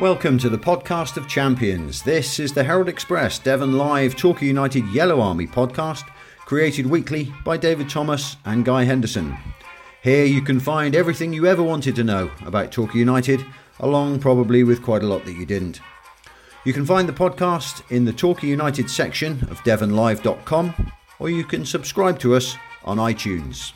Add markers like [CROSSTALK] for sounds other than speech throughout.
Welcome to the podcast of champions. This is the Herald Express Devon Live Torquay United Yellow Army podcast, created weekly by David Thomas and Guy Henderson. Here you can find everything you ever wanted to know about Torquay United, along probably with quite a lot that you didn't. You can find the podcast in the Torquay United section of devonlive.com, or you can subscribe to us on iTunes.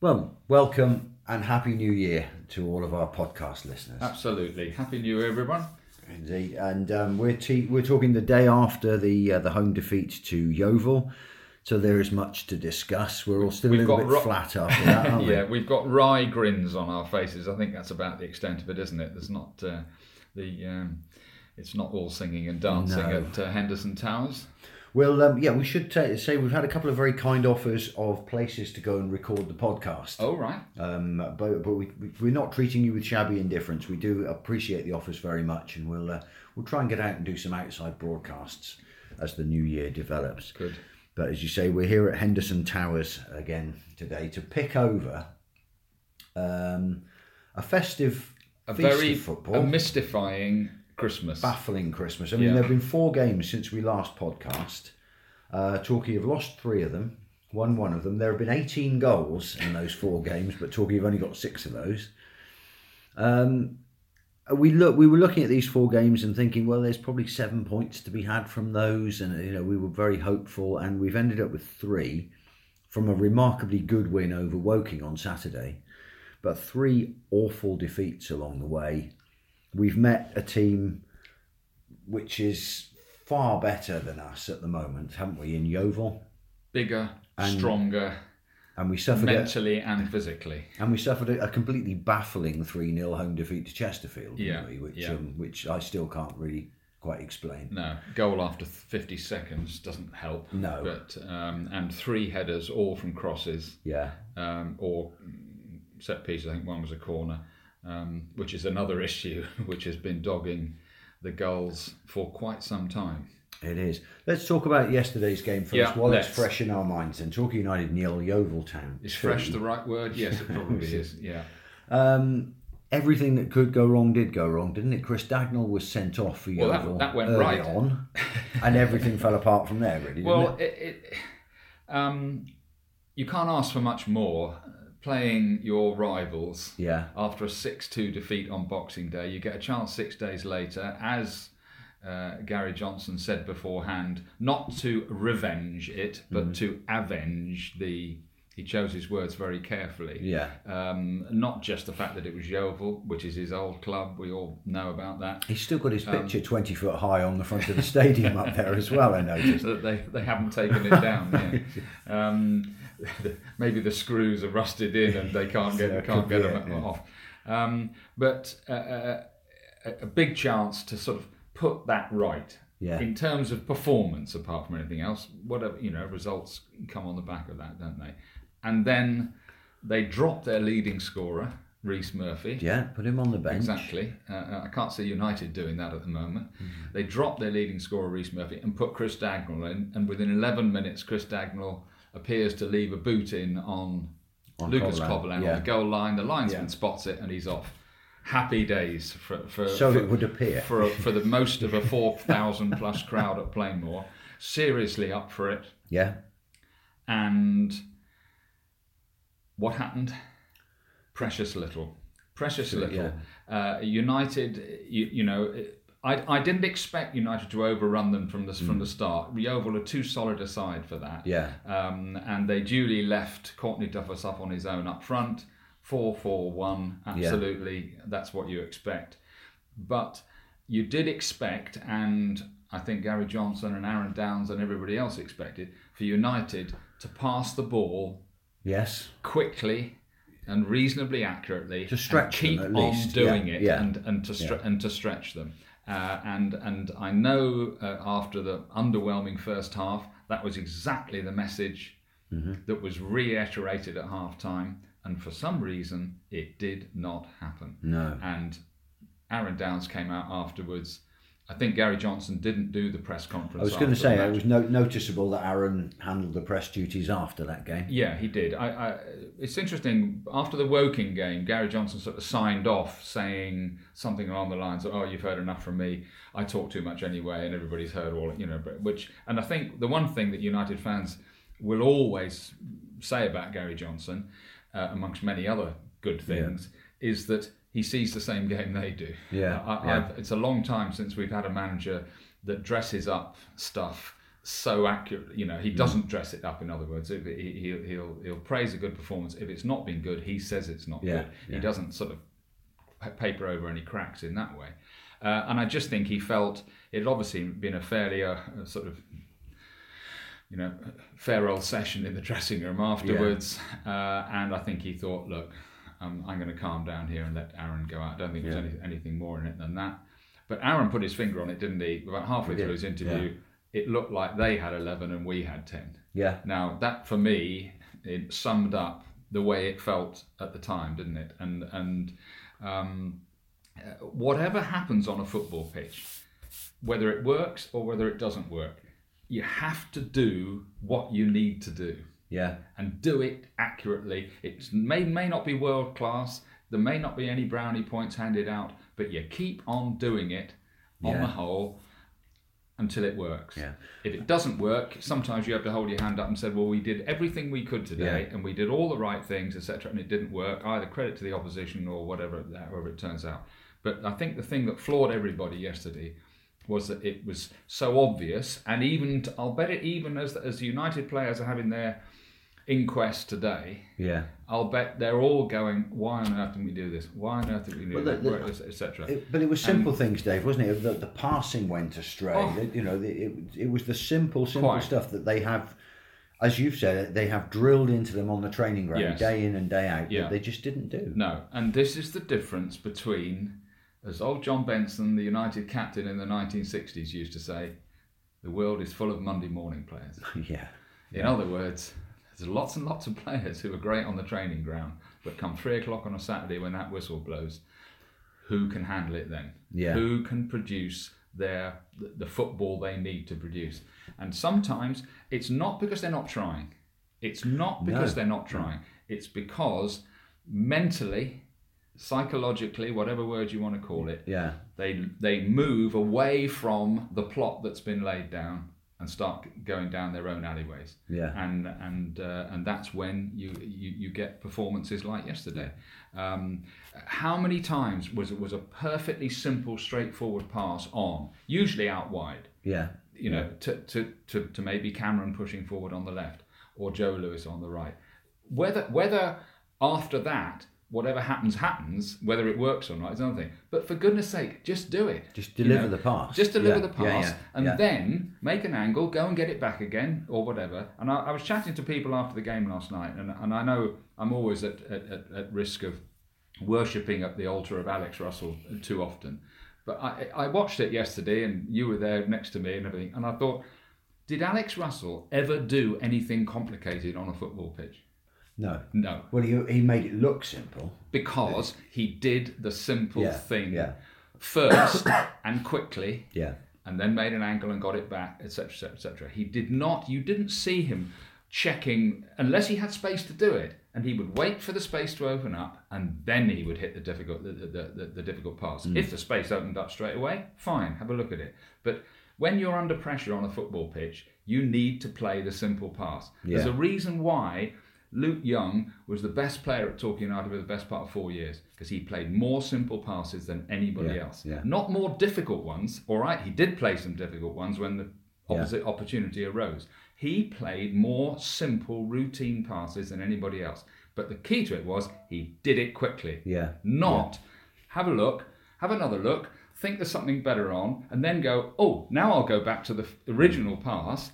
Well, welcome and happy new year to all of our podcast listeners. Absolutely. Happy New Year, everyone. Indeed, and um, we're te- we're talking the day after the uh, the home defeat to Yeovil, so there is much to discuss. We're all still We've a little got bit ro- flat after that, [LAUGHS] aren't we? yeah, we've got wry grins on our faces. I think that's about the extent of it, isn't it? There's not uh, the. Um, it's not all singing and dancing No. at uh, Henderson Towers. Well, um, yeah, we should ta say we've had a couple of very kind offers of places to go and record the podcast. Oh, right. Um, but but we, we- we're not treating you with shabby indifference. We do appreciate the offers very much, and we'll uh, we'll try and get out and do some outside broadcasts as the new year develops. Good. But as you say, we're here at Henderson Towers again today to pick over um, a festive A very of football. a mystifying Christmas. baffling Christmas. I mean, Yeah. there have been four games since we last podcast. Uh, Torquay have lost three of them, won one of them. There have been 18 goals in those four games, but Torquay have only got six of those. Um, we look, we were looking at these four games and thinking, well, there's probably seven points to be had from those, and you know, we were very hopeful, and we've ended up with three from a remarkably good win over Woking on Saturday, but three awful defeats along the way we've met a team which is far better than us at the moment, haven't we? In Yeovil, Bigger, And- stronger, and we suffered a, mentally and physically. and we suffered a, a completely baffling three 0 home defeat to Chesterfield, Yeah, we? Which yeah. um, which I still can't really quite explain. No, goal after 50 seconds doesn't help. No. But um, and three headers, all from crosses. Yeah, um, or set pieces. I think one was a corner, um, which is another [LAUGHS] issue which has been dogging the goals for quite some time. it is. Let's talk about yesterday's game first, Yeah, while it's let's. fresh in our minds. And Torquay United nil Yeovil Town. Is fresh the right word? Yes, it probably [LAUGHS] is. Yeah. Um, everything that could go wrong did go wrong, didn't it? Chris Dagnall was sent off for Well, that- Yeovil that went early right. on, [LAUGHS] and everything fell apart from there. Really, Well, it? it, it, um, you can't ask for much more. Playing your rivals Yeah, after a 6 2 defeat on Boxing Day, you get a chance six days later, as uh, Gary Johnson said beforehand, not to revenge it, but to avenge the. He chose his words very carefully. yeah. Um, not just the fact that it was Yeovil, which is his old club, we all know about that. He's still got his Um, picture twenty foot high on the front of the stadium up there as well. I [LAUGHS] noticed. That they, they haven't taken it down yet. [LAUGHS] Um, [LAUGHS] maybe the screws are rusted in and they can't get [LAUGHS] That can't get them it, yeah. off. Um, but uh, uh, a, a big chance to sort of put that right Yeah. in terms of performance, apart from anything else. Whatever you know, results come on the back of that, don't they? And then they drop their leading scorer, Rhys Murphy. Yeah, put him on the bench. Exactly. Uh, I can't see United doing that at the moment. Mm-hmm. They dropped their leading scorer, Rhys Murphy, and put Chris Dagnall in. And within 11 minutes, Chris Dagnall appears to leave a boot in on, On Lucas Covolan yeah. on the goal line. The linesman Yeah. spots it and he's off. Happy days for for So for, it would appear. for, for the most of a 4,000 plus crowd at Plainmoor. Seriously up for it. Yeah, And what happened? Precious little. Precious little. Uh, United, you, you know, I, I didn't expect United to overrun them from the, from the start. Yeovil are too solid a side for that. yeah, Um, and they duly left Courtney Duffus up on his own up front. 4 4 1. Absolutely. That's what you expect. But you did expect, and I think Gary Johnson and Aaron Downs and everybody else expected, for United to pass the ball yes. quickly and reasonably accurately To stretch them keep at on least. doing Yeah, it yeah. and and to stre- and to stretch them. Uh, and and I know uh, after the underwhelming first half, that was exactly the message Mm-hmm. that was reiterated at half time. And for some reason, it did not happen. No. And Aaron Downs came out afterwards I think Gary Johnson didn't do the press conference. I was going to say it was no, noticeable that Aaron handled the press duties after that game. Yeah, he did. I, I, it's interesting. After the Woking game, Gary Johnson sort of signed off saying something along the lines of, "Oh, you've heard enough from me. I talk too much anyway, and everybody's heard all." You know, but which, and I think the one thing that United fans will always say about Gary Johnson, uh, amongst many other good things, is that he sees the same game they do. Yeah, I, yeah. I've, it's a long time since we've had a manager that dresses up stuff so accurate. You know, Mm. he doesn't dress it up. In other words, if he, he'll, he'll he'll praise a good performance. If it's not been good, he says it's not Yeah, good. yeah. He doesn't sort of paper over any cracks in that way. Uh, and I just think he felt it had obviously been a fairly uh, sort of you know fair old session in the [LAUGHS] dressing room afterwards. Uh, and I think he thought, look, um, I'm going to calm down here and let Aaron go out. I don't think there's any, anything more in it than that. But Aaron put his finger on it, didn't he? About halfway through his interview, it looked like they had 11 and we had 10. Yeah, Now, that for me, it summed up the way it felt at the time, didn't it? And and um, whatever happens on a football pitch, whether it works or whether it doesn't work, you have to do what you need to do yeah, and do it accurately. It may may not be world class. There may not be any brownie points handed out, but you keep on doing it on Yeah. the whole until it works. Yeah. If it doesn't work, sometimes you have to hold your hand up and say, "Well, we did everything we could today, Yeah. and we did all the right things, etc., and it didn't work." Either credit to the opposition or whatever, however it turns out. But I think the thing that floored everybody yesterday was that it was so obvious, and even I'll bet it even as as the United players are having their inquest today, yeah. I'll bet they're all going, "Why on earth didn't we do this? Why on earth did we do Well, the- etc. It, but it was simple things, Dave, wasn't it? The, the passing went astray. Oh. The- you know, the, it, it was the simple, simple Quite. stuff that they have, as you've said, they have drilled into them on the training ground Yes. day in and day out. Yeah. That they just didn't do. No, and this is the difference between, as old John Benson, the United captain in the 1960s, used to say, the world is full of Monday morning players. [LAUGHS] yeah, In other words, there's lots and lots of players who are great on the training ground, but come three o'clock on a Saturday when that whistle blows, who can handle it then? Yeah. Who can produce their the, football they need to produce? And sometimes it's not because they're not trying. It's not because No. they're not trying. It's because mentally, psychologically, whatever word you want to call it, yeah, they they move away from the plot that's been laid down and start going down their own alleyways yeah, and and uh, and that's when you, you you get performances like yesterday. Um, how many times was it was a perfectly simple, straightforward pass on, usually out wide, yeah, you know, to, to, to, to maybe Cameron pushing forward on the left or Joe Lewis on the right. Whether whether after that whatever happens happens, whether it works or not is another thing. But for goodness sake, just do it. Just You deliver know, the pass. Just deliver Yeah, the pass, yeah, yeah, and then make an angle, go and get it back again, or whatever. And I, I was chatting to people after the game last night, and, and I know I'm always at, at, at, at risk of worshipping at the altar of Alex Russell too often. But I, I watched it yesterday, and you were there next to me and everything, and I thought, did Alex Russell ever do anything complicated on a football pitch? No. No, Well, he, he made it look simple. because he did the simple Yeah, thing yeah. first [COUGHS] and quickly Yeah. and then made an angle and got it back, etc., etc., etc. He did not. You didn't see him checking unless he had space to do it, and he would wait for the space to open up, and then he would hit the difficult the, the, the, the difficult pass. Mm. If the space opened up straight away, fine, have a look at it. But when you're under pressure on a football pitch, you need to play the simple pass. There's Yeah. a reason why. Luke Young was the best player at Torquay United for the best part of four years because he played more simple passes than anybody Yeah, else. yeah. Not more difficult ones. All right, he did play some difficult ones when the opposite opportunity arose. He played more simple, routine passes than anybody else. But the key to it was he did it quickly. Yeah. Not have a look, have another look, think there's something better on, and then go, oh, now I'll go back to the original pass.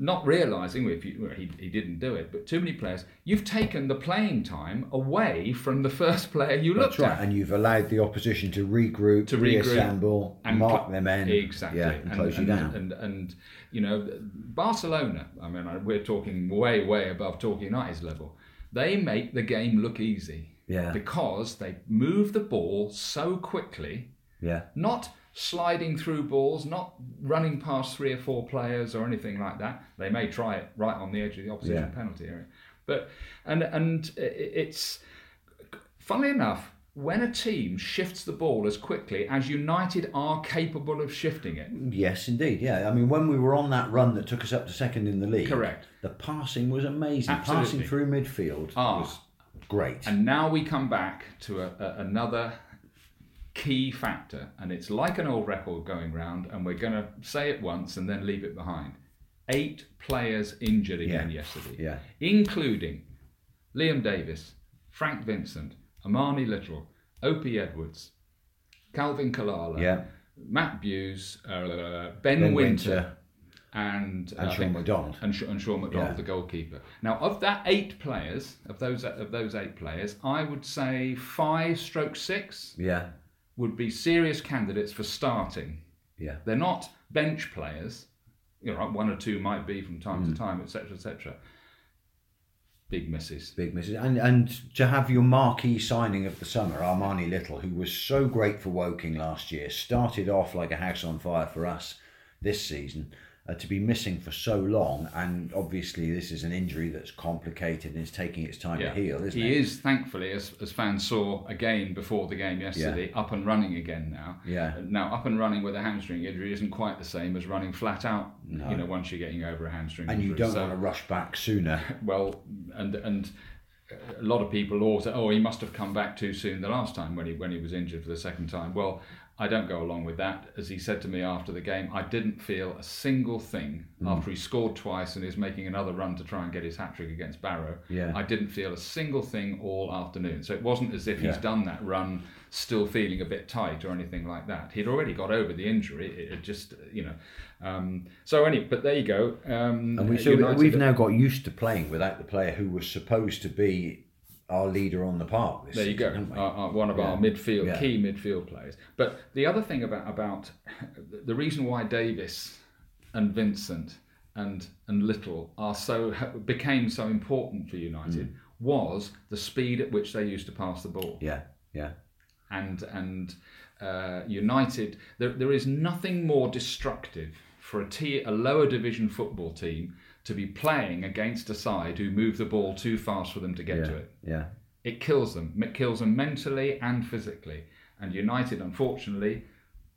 Not realizing if you, well, he, he didn't do it, but too many players, you've taken the playing time away from the first player you That's looked right. at. And you've allowed the opposition to regroup, To reassemble, and mark cl- them in. Exactly. Yeah, and, close you down. And, and, you know, Barcelona, I mean, we're talking way, way above Torquay United's level. They make the game look easy Yeah. because they move the ball so quickly Yeah. Not sliding through balls, not running past three or four players or anything like that. They may try it right on the edge of the opposition Yeah. penalty area. But and and it's funnily enough, when a team shifts the ball as quickly as United are capable of shifting it, Yes, indeed. Yeah. I mean, when we were on that run that took us up to second in the league, Correct. The passing was amazing. Absolutely. Passing through midfield Ah. was great. And now we come back to a, a, another key factor, and it's like an old record going round, and we're going to say it once and then leave it behind. Eight players injured again Yeah. yesterday, Yeah. including Liam Davis, Frank Vincent, Armani Little, Opi Edwards, Calvin Kalala, yeah. Matt Buse, uh, Ben, Ben Wynter, Wynter and, and I Shaun MacDonald. and, Sh- and Shaun MacDonald, Yeah. the goalkeeper. Now, of that eight players, of those of those eight players, I would say five stroke six Yeah. Would be serious candidates for starting. Yeah. They're not bench players. You know, one or two might be from time Mm. to time, etc., etc. Big misses. Big misses. And and to have your marquee signing of the summer, Armani Little, who was so great for Woking last year, started off like a house on fire for us this season. Uh, to be missing for so long, and obviously this is an injury that's complicated and is taking its time to heal, isn't he it? is, thankfully, as, as fans saw again before the game yesterday, up and running again now. Yeah. Now, up and running with a hamstring injury isn't quite the same as running flat out. No. You know, once you're getting over a hamstring And you don't So- want to rush back sooner. [LAUGHS] well, and and a lot of people always say, oh, he must have come back too soon the last time when he when he was injured for the second time. Well, I don't go along with that. As he said to me after the game, I didn't feel a single thing Hmm. after he scored twice and is making another run to try and get his hat trick against Barrow. Yeah. I didn't feel a single thing all afternoon. So it wasn't as if he's done that run still feeling a bit tight or anything like that. He'd already got over the injury. It, it just, you know. Um, so anyway, but there you go. Um, And we, so we've now got used to playing without the player who was supposed to be our leader on the park. There you go. season, haven't? Our, our- one of our midfield, Yeah. key midfield players. But the other thing about about the reason why Davis and Vincent and and Little are so became so important for United Mm. was the speed at which they used to pass the ball yeah, yeah, and and uh, United. There, there is nothing more destructive for a te- a lower division football team to be playing against a side who move the ball too fast for them to get yeah, to it yeah. it kills them. It kills them mentally and physically. And United, unfortunately,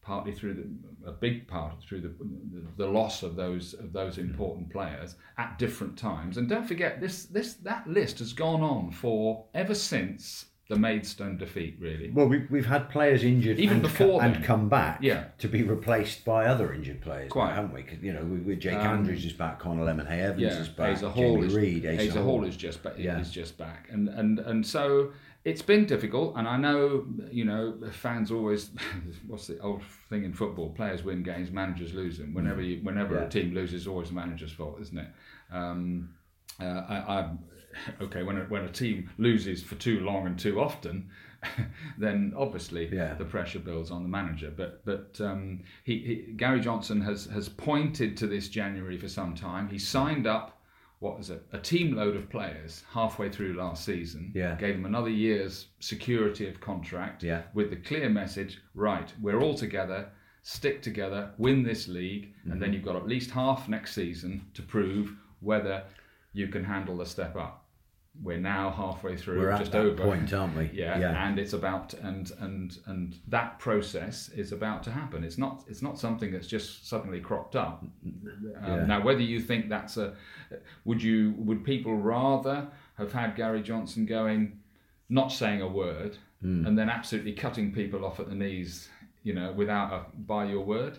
partly through the, a big part through the, the the loss of those of those hmm. important players at different times. And don't forget this this that list has gone on for ever since the Maidstone defeat. Really, Well, we, we've had players injured Even and, before and then. come back Yeah. to be replaced by other injured players, Quite. haven't we? you know, with, with Jake Um, Andrews is back, Conor Lemonheigh-Evans yeah, is back, Asa Hall Jamie is Reid, Asa, Asa Hall Hall. is just back. Yeah. Is just back, and and and so it's been difficult. And I know you know fans always [LAUGHS] what's the old thing in football? Players win games, managers lose them. Whenever you, whenever Yeah. a team loses, it's always the manager's fault, isn't it? Um, uh, I, I'm okay when a, when a team loses for too long and too often. [LAUGHS] then obviously Yeah. the pressure builds on the manager. But but um, he, he Gary Johnson has has pointed to this January for some time. He signed up what was it a team load of players halfway through last season. Yeah. gave them another year's security of contract. Yeah. with the clear message: right, we're all together. Stick together, win this league, and Mm-hmm. then you've got at least half next season to prove whether you can handle the step up. We're now halfway through, We're at just that over point, aren't we? yeah, Yeah. and it's about and and and that process is about to happen it's not it's not something that's just suddenly cropped up um, Yeah. now whether you think that's a would you would people rather have had Gary Johnson going not saying a word Hmm. and then absolutely cutting people off at the knees you know without a by your word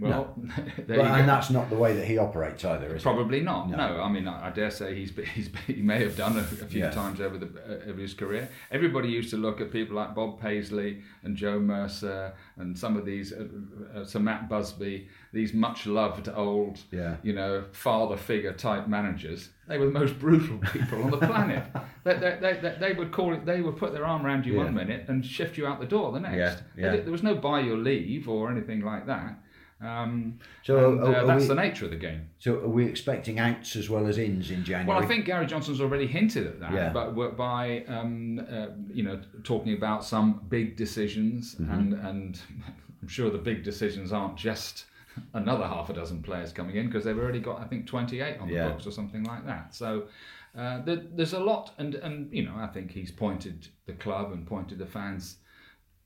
well [LAUGHS] there Well, and go. that's not the way that he operates either, is it? Probably not. No. No, I mean, I, I dare say he's, [LAUGHS] he's he may have done a, a few Yeah. times over the uh, over his career. Everybody used to look at people like Bob Paisley and Joe Mercer and some of these, uh, uh, Sir Matt Busby, these much loved old, Yeah. you know, father figure type managers. They were the most brutal [LAUGHS] people on the planet. They, they, they, they, they would call it. They would put their arm around you Yeah. one minute and shift you out the door the next. Yeah. There was no buy your leave or anything like that. Um, So and, uh, are that's we- the nature of the game. So are we expecting outs as well as ins in January? Well, I think Gary Johnson's already hinted at that, Yeah. but by um, uh, you know talking about some big decisions, Mm-hmm. and and [LAUGHS] I'm sure the big decisions aren't just [LAUGHS] another half a dozen players coming in because they've already got I think 28 on the Yeah. books or something like that. So. Uh, there, there's a lot, and, and you know, I think he's pointed the club and pointed the fans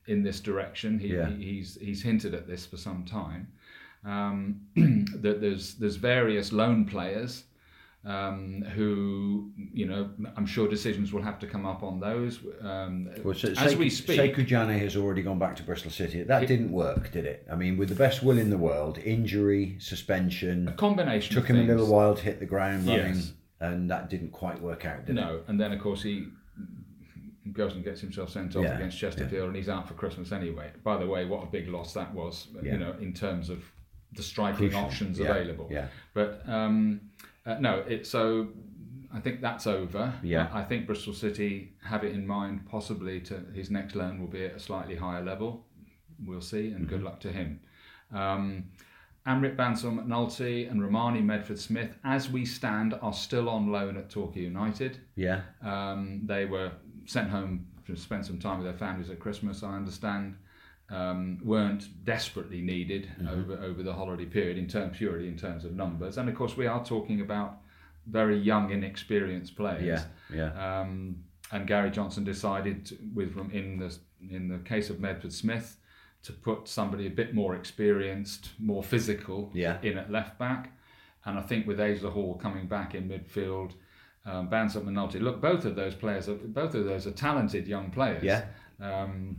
in this direction. He, Yeah. he, he's he's hinted at this for some time. Um, [CLEARS THROAT] that there's there's various loan players um, who you know I'm sure decisions will have to come up on those. Um, Well, so as Sekou- we speak, Saikou Janneh has already gone back to Bristol City. That didn't work, did it? I mean, with the best will in the world, injury, suspension, a combination took him a little while to hit the ground running, Yes. and that didn't quite work out, did it? No, and then of course he goes and gets himself sent off Yeah, against Chesterfield, and he's out for Christmas anyway. By the way, what a big loss that was, Yeah. you know, in terms of the striking Crucial. options Yeah, available. yeah. But um, uh, no, it so I think that's over. Yeah. I, think Bristol City have it in mind possibly to his next loan will be at a slightly higher level. We'll see, and Mm-hmm. good luck to him. Um, Amrit Bansal McNulty and Romani Medford Smith, as we stand, are still on loan at Torquay United. Yeah, Um, they were sent home to spend some time with their families at Christmas, I understand. Um, weren't desperately needed Mm-hmm. over over the holiday period in terms purely in terms of numbers, and of course we are talking about very young, inexperienced players. yeah, yeah. Um, and Gary Johnson decided, to, with in the in the case of Medford Smith, to put somebody a bit more experienced, more physical Yeah. in at left back. And I think with Asa Hall coming back in midfield, um, Bansal-McNulty, look, both of those players, are, both of those are talented young players. Yeah. Um,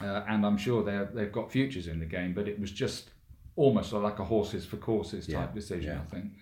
uh, and I'm sure they're, they've got futures in the game, but it was just almost like a horses for courses type Yeah, decision, yeah. I think.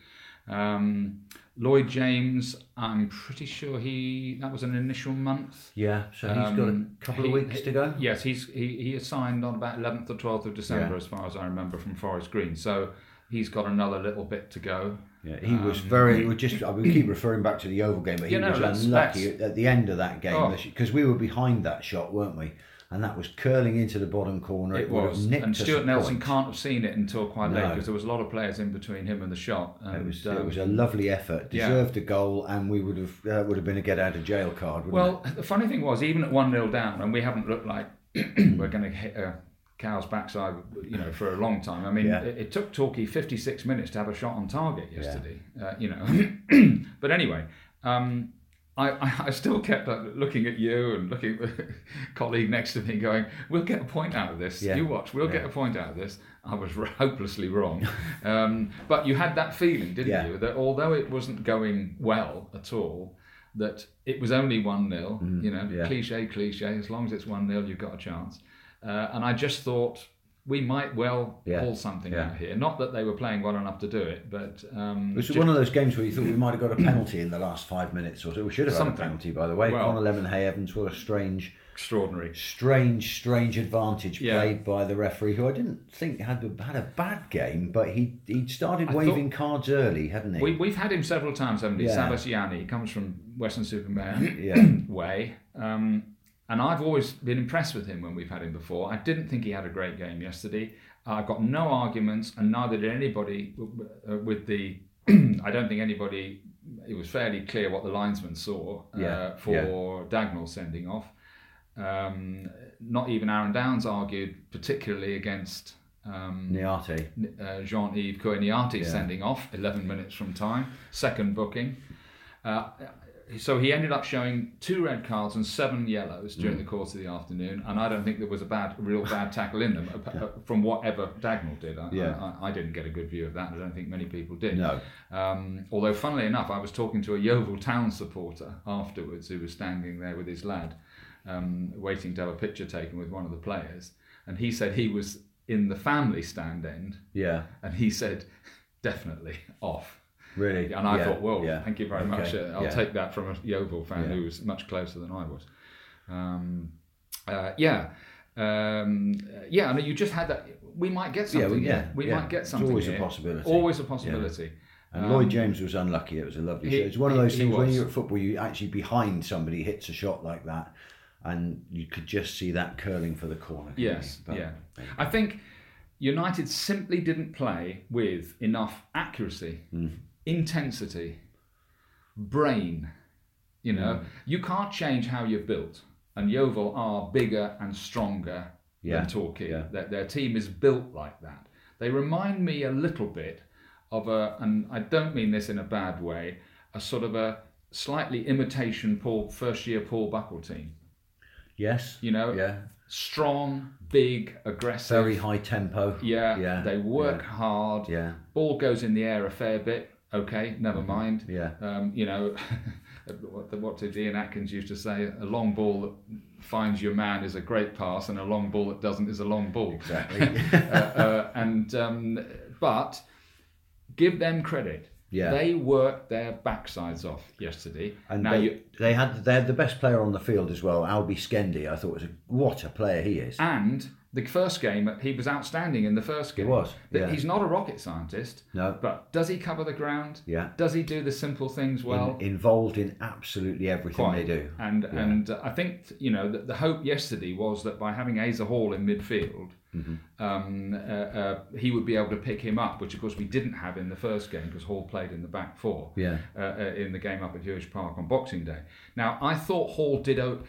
Um, Lloyd James, I'm pretty sure he that was an initial month. Yeah, so he's got a Um, couple of he- weeks to go. Yes, he's he, he is signed on about 11th or 12th of December, Yeah. as far as I remember from Forest Green. So he's got another little bit to go. Yeah, he was very. We just I would keep referring back to the Yeovil game, but he Um, You know, was that's- unlucky that's- at the end of that game Oh. because we were behind that shot, weren't we? And that was curling into the bottom corner. It have was, and Stuart Nelson point. can't have seen it until quite late because there was a lot of players in between him and the shot. And, It was, um, it was a lovely effort, yeah. deserved a goal, and we would have uh, would have been a get out of jail card. Wouldn't Well, the funny thing was, even at one 0 down, and we haven't looked like [CLEARS THROAT] we're going to hit a cow's backside, you know, for a long time. I mean, Yeah. it, it took Torquay 56 minutes to have a shot on target yesterday. Uh, you know, [CLEARS THROAT] but anyway. Um, I, I, still kept looking at you and looking at the [LAUGHS] colleague next to me going, we'll get a point out of this. Yeah. You watch, we'll get a point out of this. I was [LAUGHS] hopelessly wrong. um, but you had that feeling, didn't Yeah. you, that although it wasn't going well at all, that it was only 1 0, you know, yeah. cliche, cliche, as long as it's 1 0, you've got a chance. Uh, and I just thought we might well Yeah. pull something Yeah. out here. Not that they were playing well enough to do it, but. Um, It was one of those games where you thought we might have got a penalty in the last five minutes or so. We should have had Something. a penalty, by the way. Well- Conor Lemonheigh-Evans, what a strange, extraordinary. strange, strange advantage Yeah. played by the referee, who I didn't think had a, had a bad game, but he he started I waving cards early, hadn't he? We, we've had him several times, haven't we? Yeah. Sebastiani, he comes from Weston-super-Mare yeah, [COUGHS] way. Um, and I've always been impressed with him when we've had him before. I didn't think he had a great game yesterday. I've got no arguments, and neither did anybody uh, with the. [CLEARS THROAT] I don't think anybody. It was fairly clear what the linesman saw uh, Yeah, for Dagnall sending off. Um, not even Aaron Downs argued particularly against um, Niarte. uh, Jean-Yves Coeniati Yeah. sending off 11 minutes from time, second booking. Uh, so he ended up showing two red cards and seven yellows Mm. during the course of the afternoon, and I don't think there was a bad, real bad tackle in them uh, from whatever Dagnall did. I, Yeah. I, I didn't get a good view of that. I don't think many people did. No. Um, although, funnily enough, I was talking to a Yeovil Town supporter afterwards who was standing there with his lad, um, waiting to have a picture taken with one of the players, and he said he was in the family stand end, Yeah, and he said, definitely off. Really. And I yeah, thought, well, yeah. thank you very Okay, much. Uh, I'll yeah. take that from a Yeovil fan who was much closer than I was. Um, uh, yeah. Um, uh, yeah, and you just had that. We might get something. yeah, here. we might get something. It's always a possibility. Always a possibility. And Um, Lloyd James was unlucky. It was a lovely he- shot. It's one of those he- things he when you're at football, you actually behind somebody hits a shot like that, and you could just see that curling for the corner. Yes. But- yeah. I think United simply didn't play with enough accuracy, Hmm. Intensity, brain. You know, Hmm. you can't change how you're built, and Yeovil are bigger and stronger Yeah, than Torquay. yeah. Their, their team is built like that. They remind me a little bit of a, and I don't mean this in a bad way, a sort of a slightly imitation Paul first year Paul Buckle team. Yes. You know, Yeah. strong, big, aggressive. Very high tempo. Yeah, Yeah, they work hard. Yeah. Ball goes in the air a fair bit. Okay, never Mm-hmm. mind. Yeah. Um, you know, [LAUGHS] what, what did Ian Atkins used to say? A long ball that finds your man is a great pass, and a long ball that doesn't is a long ball. Exactly. [LAUGHS] uh, uh, and um, but give them credit. Yeah. They worked their backsides off yesterday. And now they, you they had they had the best player on the field as well, Albie Skendi. I thought was a what a player he is. and the first game he was outstanding in the first game. He was, yeah. He's not a rocket scientist. No. But does he cover the ground? Yeah. Does he do the simple things well? In- involved in absolutely everything they do. And and uh, I think you know the, the hope yesterday was that by having Asa Hall in midfield, Mm-hmm. um, uh, uh, he would be able to pick him up, which of course we didn't have in the first game because Hall played in the back four. Yeah. Uh, uh, in the game up at Huish Park on Boxing Day. Now I thought Hall did. O-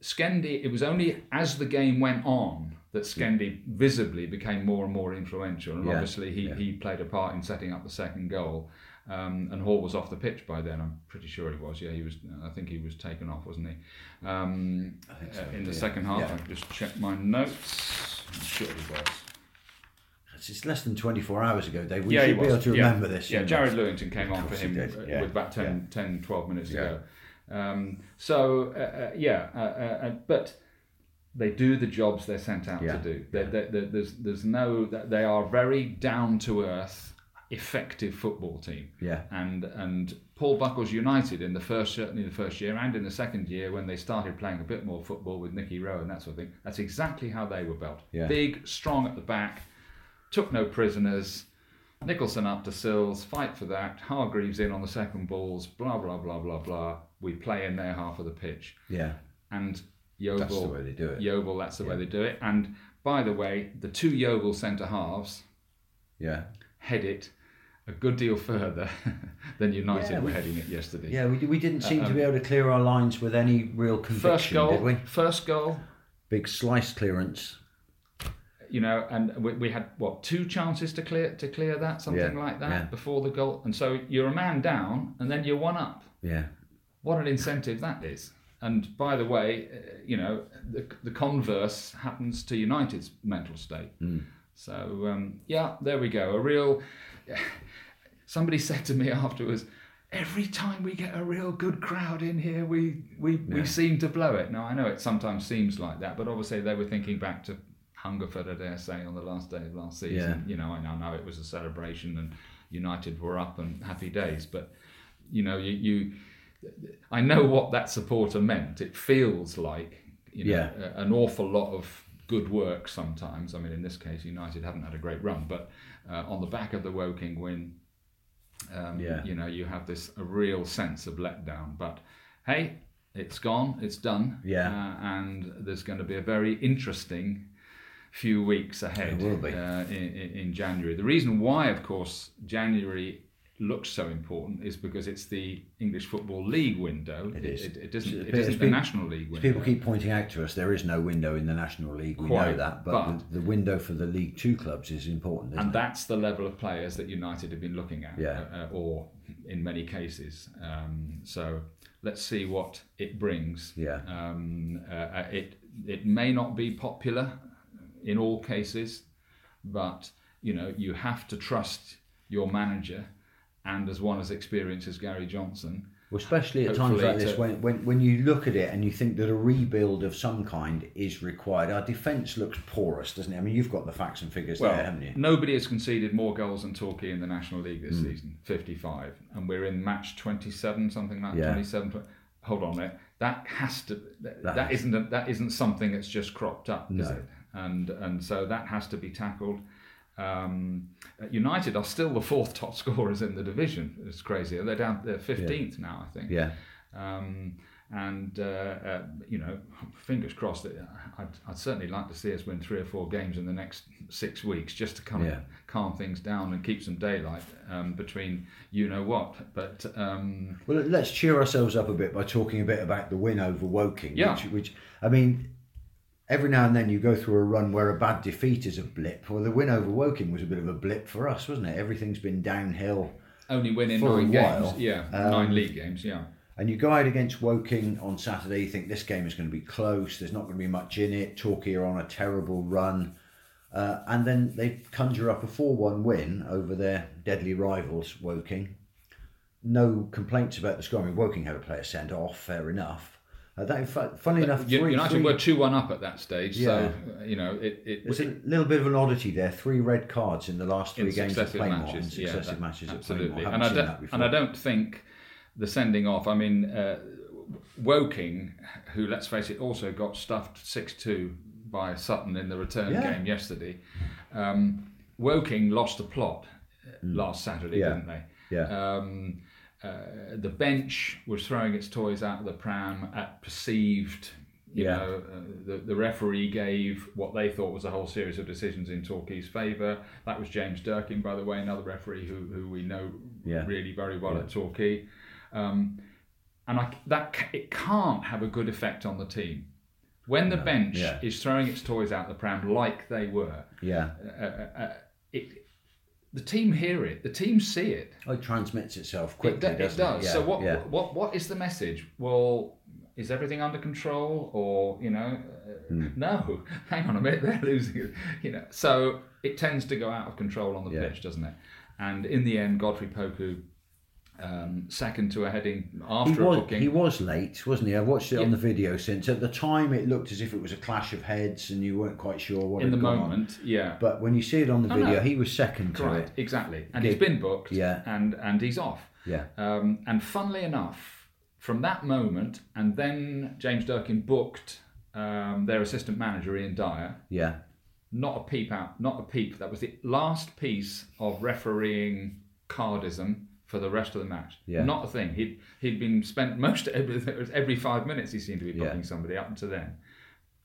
Skendi. It was only as the game went on that Skendi visibly became more and more influential, and Yeah, obviously he, yeah. he played a part in setting up the second goal. Um, and Hall was off the pitch by then. I'm pretty sure he was. Yeah, he was. I think he was taken off, wasn't he? Um, so, in the yeah. second half. I just checked my notes. I'm sure he was. It's less than 24 hours ago, Dave. We yeah, should be able to remember this. Yeah, Jared? Lewington came on for him with about 10, 10 12 minutes ago. Um, so, uh, uh, yeah, uh, uh, uh, but they do the jobs they're sent out Yeah, to do. They they they there's, there's no, they are very down to earth, effective football team. Yeah. And and Paul Buckles United in the first certainly the first year and in the second year when they started playing a bit more football with Nicky Wroe and that sort of thing. That's exactly how they were built. Yeah. Big, strong at the back, took no prisoners. Nicholson up to Sills, fight for that. Hargreaves in on the second balls. Blah blah blah blah blah. We play in their half of the pitch, Yeah. and Yeovil. That's the way they do it. Yeovil, that's the way they do it. And by the way, the two Yeovil centre halves Yeah. head it a good deal further [LAUGHS] than United Yeah, were heading it yesterday. Yeah, we, we didn't seem Uh, to be able to clear our lines with any real conviction, First goal, did we? first goal, Big slice clearance. you know, and we, we had what two chances to clear to clear that, something Yeah, like that, yeah. before the goal, and so you're a man down, and then you're one up. Yeah. What an incentive that is! And by the way, uh, you know, the, the converse happens to United's mental state. Hmm. So um, yeah, there we go. A real. [SIGHS] Somebody said to me [LAUGHS] afterwards, "Every time we get a real good crowd in here, we we, we seem to blow it." Now I know it sometimes seems like that, but obviously they were thinking back to Hungerford, I dare say, on the last day of last season. You know, I know, know it was a celebration and United were up and happy days, but you know, you. you I know what that supporter meant. It feels like you know, Yeah. an awful lot of good work sometimes. I mean, in this case, United haven't had a great run, but uh, on the back of the Woking win, um, Yeah. you know, you have this a real sense of letdown. But hey, it's gone, it's done, Yeah. uh, and there's going to be a very interesting few weeks ahead There will be. Uh, in in January. The reason why, of course, January looks so important is because it's the English Football League window. It is. It, doesn't. It's- It isn't the National League window. People keep pointing out to us there is no window in the National League. We know that, but, but- the, the window for the League Two clubs is important, and it? that's the level of players that United have been looking at, Yeah. uh, uh, or in many cases. Um, so let's see what it brings. Yeah. Um, uh, uh, it it may not be popular in all cases, but you know you have to trust your manager, and as one as experienced as Gary Johnson. Well, especially at times like this, when, when, when you look at it and you think that a rebuild of some kind is required, our defence looks porous, doesn't it? I mean, you've got the facts and figures Well, there, haven't you? nobody has conceded more goals than Torquay in the National League this hmm. season, 55. And we're in match 27, something like Yeah. 27. Hold on a minute. That has to, that, That that isn't, a, that isn't something that's just cropped up, is No. it? And, and so that has to be tackled. Um, uh, United are still the fourth top [LAUGHS] scorers in the division. It's crazy. They're down, they're 15th now, I think. Yeah. Um, And uh, uh, you know, fingers crossed. That I'd, I'd, certainly like to see us win three or four games in the next six weeks, just to kind of Yeah. calm things down and keep some daylight um, between you know what. But um, Well, let's cheer ourselves up a bit by talking a bit about the win over Woking. Yeah. Which, which I mean, every now and then you go through a run where a bad defeat is a blip. Well, the win over Woking was a bit of a blip for us, wasn't it? Everything's been downhill. only winning For a nine while, games, yeah, um, nine league games, yeah. And you go out against Woking on Saturday, you think this game is going to be close, there's not going to be much in it. Torquay are on a terrible run. Uh, and then they conjure up a 4 1 win over their deadly rivals, Woking. No complaints about the score. I mean, Woking had a player sent off, fair enough. Uh, that, fu- funnily enough, U- three, United three- were two one up at that stage, so Yeah. uh, you know it. it, there's it a little bit of an oddity there. Three red cards in the last three in games successive Plainmoor. matches, in yeah, successive that- matches absolutely. And I don't and I don't think the sending off. I mean, uh, Woking, who let's face it, also got stuffed six two by Sutton in the return Yeah. game yesterday. Um, Woking lost the plot uh, last Saturday, Mm. Yeah. didn't they? Yeah. Um, uh, the bench was throwing its toys out of the pram at perceived. You Yeah. know, uh, the, the referee gave what they thought was a whole series of decisions in Torquay's favour. That was James Durkin, by the way, another referee who, who we know Yeah. really very well at Torquay. Um, and I, that it can't have a good effect on the team when the bench yeah. is throwing its toys out the pram like they were. Yeah. Uh, uh, uh, it, the team hear it, the team see it. Oh, it transmits itself It, quickly, it doesn't does. Yeah, so what, yeah. what what is the message? Well, is everything under control, or you know, uh, Hmm. [LAUGHS] no? Hang on a minute, [LAUGHS] they're losing. it, You know, so it tends to go out of control on the Yeah. pitch, doesn't it? And in the end, Godfrey Poku, um, second to a heading He after a booking. he was late, wasn't he? I've watched it on the video since. At the time, it looked as if it was a clash of heads and you weren't quite sure what in the had gone on. moment, yeah. But when you see it on the Oh, no. video, he was second to Right, it. exactly. And Gig- he's been booked, Yeah. and and he's off. Yeah. Um, and funnily enough, from that moment, and then James Durkin booked um, their assistant manager Ian Dyer. Yeah. Not a peep out, not a peep. That was the last piece of refereeing cardism for the rest of the match. Yeah. Not a thing. He'd he'd been spent most every, every five minutes. He seemed to be Yeah. booking somebody up until then.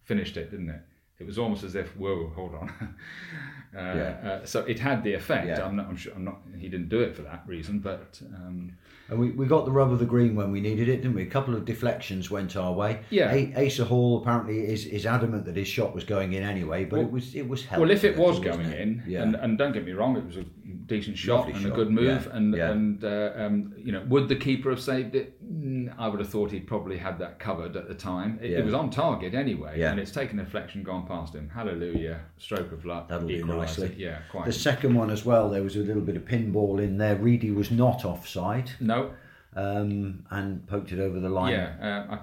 Finished it, didn't it? It was almost as if, whoa, hold on. [LAUGHS] uh, Yeah. uh, so it had the effect. Yeah. I'm not. I'm sure. I'm not. He didn't do it for that reason, but um, And we, we got the rub of the green when we needed it, didn't we? A couple of deflections went our way. Yeah. A- Asa Hall apparently is, is adamant that his shot was going in anyway, but Well- it was it was helpful. Well, if it was going it? in, yeah. and, and don't get me wrong, it was a decent shot Lovely and shot, a good move, yeah, and yeah. and uh, um, you know, would the keeper have saved it? Mm, I would have thought he'd probably had that covered at the time. It, Yeah. it was on target anyway, Yeah. and it's taken a deflection, gone past him. Hallelujah, stroke of luck. That'll do nicely. Yeah, quite. the second one as well, there was a little bit of pinball in there. Reedy was not offside no, um, and poked it over the line. yeah. Uh, I,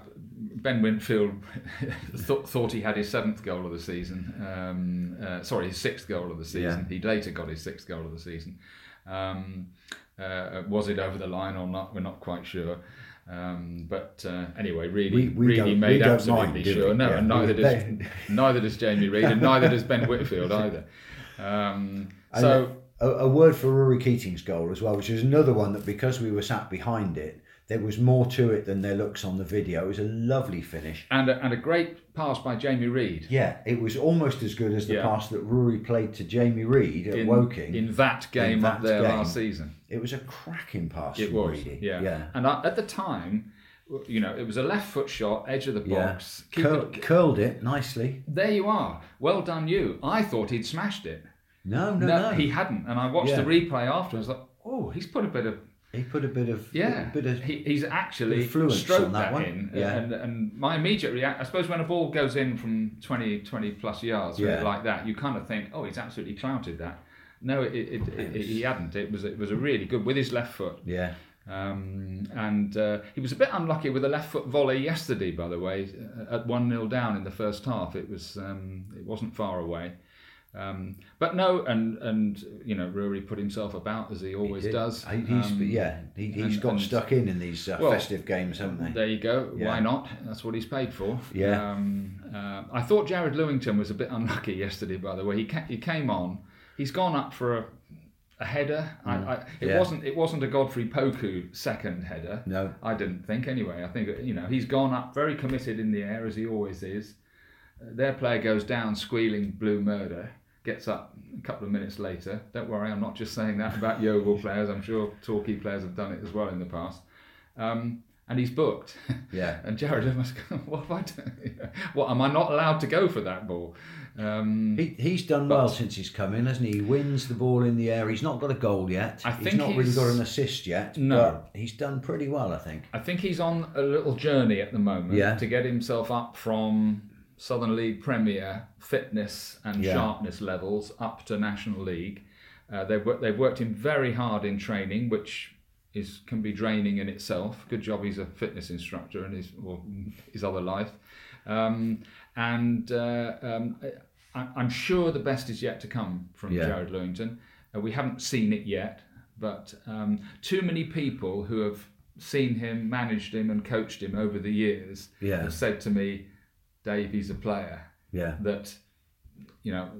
ben Whitfield [LAUGHS] thought, thought he had his seventh goal of the season. Um, uh, sorry, his sixth goal of the season. He later got his sixth goal of the season. Um, uh, was it over the line or not? We're not quite sure. Um, but uh, anyway, really, We- we really made absolutely mind, sure. No, Yeah, and neither does [LAUGHS] neither does Jamie Reid, and neither does Ben Whitfield [LAUGHS] either. Um, so a, a word for Rory Keating's goal as well, which is another one that because we were sat behind it, there was more to it than there looks on the video. It was a lovely finish. and a, and a great pass by Jamie Reid. Yeah, it was almost as good as the Yeah. pass that Rory played to Jamie Reid at in, Woking. in that game up that there game. last season. it was a cracking pass. It was, Reedy. yeah. yeah. And I, at the time, you know, it was a left foot shot, edge of the Yeah. box. Keeper- Cur- curled it nicely. there you are. Well done, you. I thought he'd smashed it. No, no, No, no. he hadn't. And I watched Yeah. the replay afterwards. Like, oh, he's put a bit of He put a bit of yeah. bit of he, he's actually bit of fluence stroked that that, one. in. Yeah. And and my immediate reaction, I suppose, when a ball goes in from 20, 20 plus yards Yeah. like that, you kind of think, oh, he's absolutely clouted that. No, it, it, it, it, he hadn't. It was it was a really good with his left foot. yeah. Um, and uh, he was a bit unlucky with a left foot volley yesterday, by the way, uh, at one 0 down in the first half. It was um, it wasn't far away, um, but no, and and you know Rory put himself about as he always He does. He- He's, Um, yeah, he, he's and- got and- stuck in in these uh, Well, festive games, haven't they? There you go. Yeah. Why not? That's what he's paid for. Yeah. Um, uh, I thought Jared Lewington was a bit unlucky yesterday. By the way, he ca- he came on. He's gone up for a, a header. I, I, it Yeah. wasn't. It wasn't a Godfrey Poku second header. No. I didn't think anyway. I think you know he's gone up very committed in the air as he always is. Their player goes down squealing blue murder. Gets up a couple of minutes later. Don't worry, I'm not just saying that about [LAUGHS] Yeovil players. I'm sure Torquay players have done it as well in the past. Um, and he's booked. [LAUGHS] Yeah. and Jared must go. [LAUGHS] What have I done? What am I not allowed to go for that ball? Um, He, he's done well since he's come in, hasn't he? He wins the ball in the air. He's not got a goal yet. I think he's not really got an assist yet. No. but he's done pretty well, I think. I think he's on a little journey at the moment Yeah. to get himself up from Southern League Premier fitness and Yeah. sharpness levels up to National League. Uh, they've, worked, they've worked him very hard in training, which is can be draining in itself. Good job he's a fitness instructor in his or his other life. Um, and uh, um, I, I'm sure the best is yet to come from Yeah. Jared Lewington. Uh, we haven't seen it yet, but um, too many people who have seen him, managed him, and coached him over the years Yeah. have said to me, Dave, he's a player Yeah. that, you know,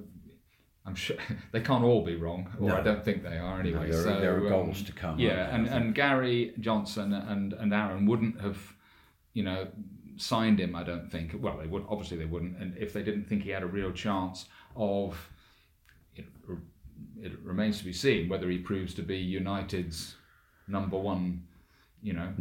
I'm sure [LAUGHS] they can't all be wrong, or No. I don't think they are anyway. there are- so, there are um, goals to come, Yeah, and, and Gary Johnson and, and Aaron wouldn't have, you know, signed him. I don't think. Well, they would obviously they wouldn't, and if they didn't think he had a real chance of, it, it remains to be seen whether he proves to be United's number one, you know,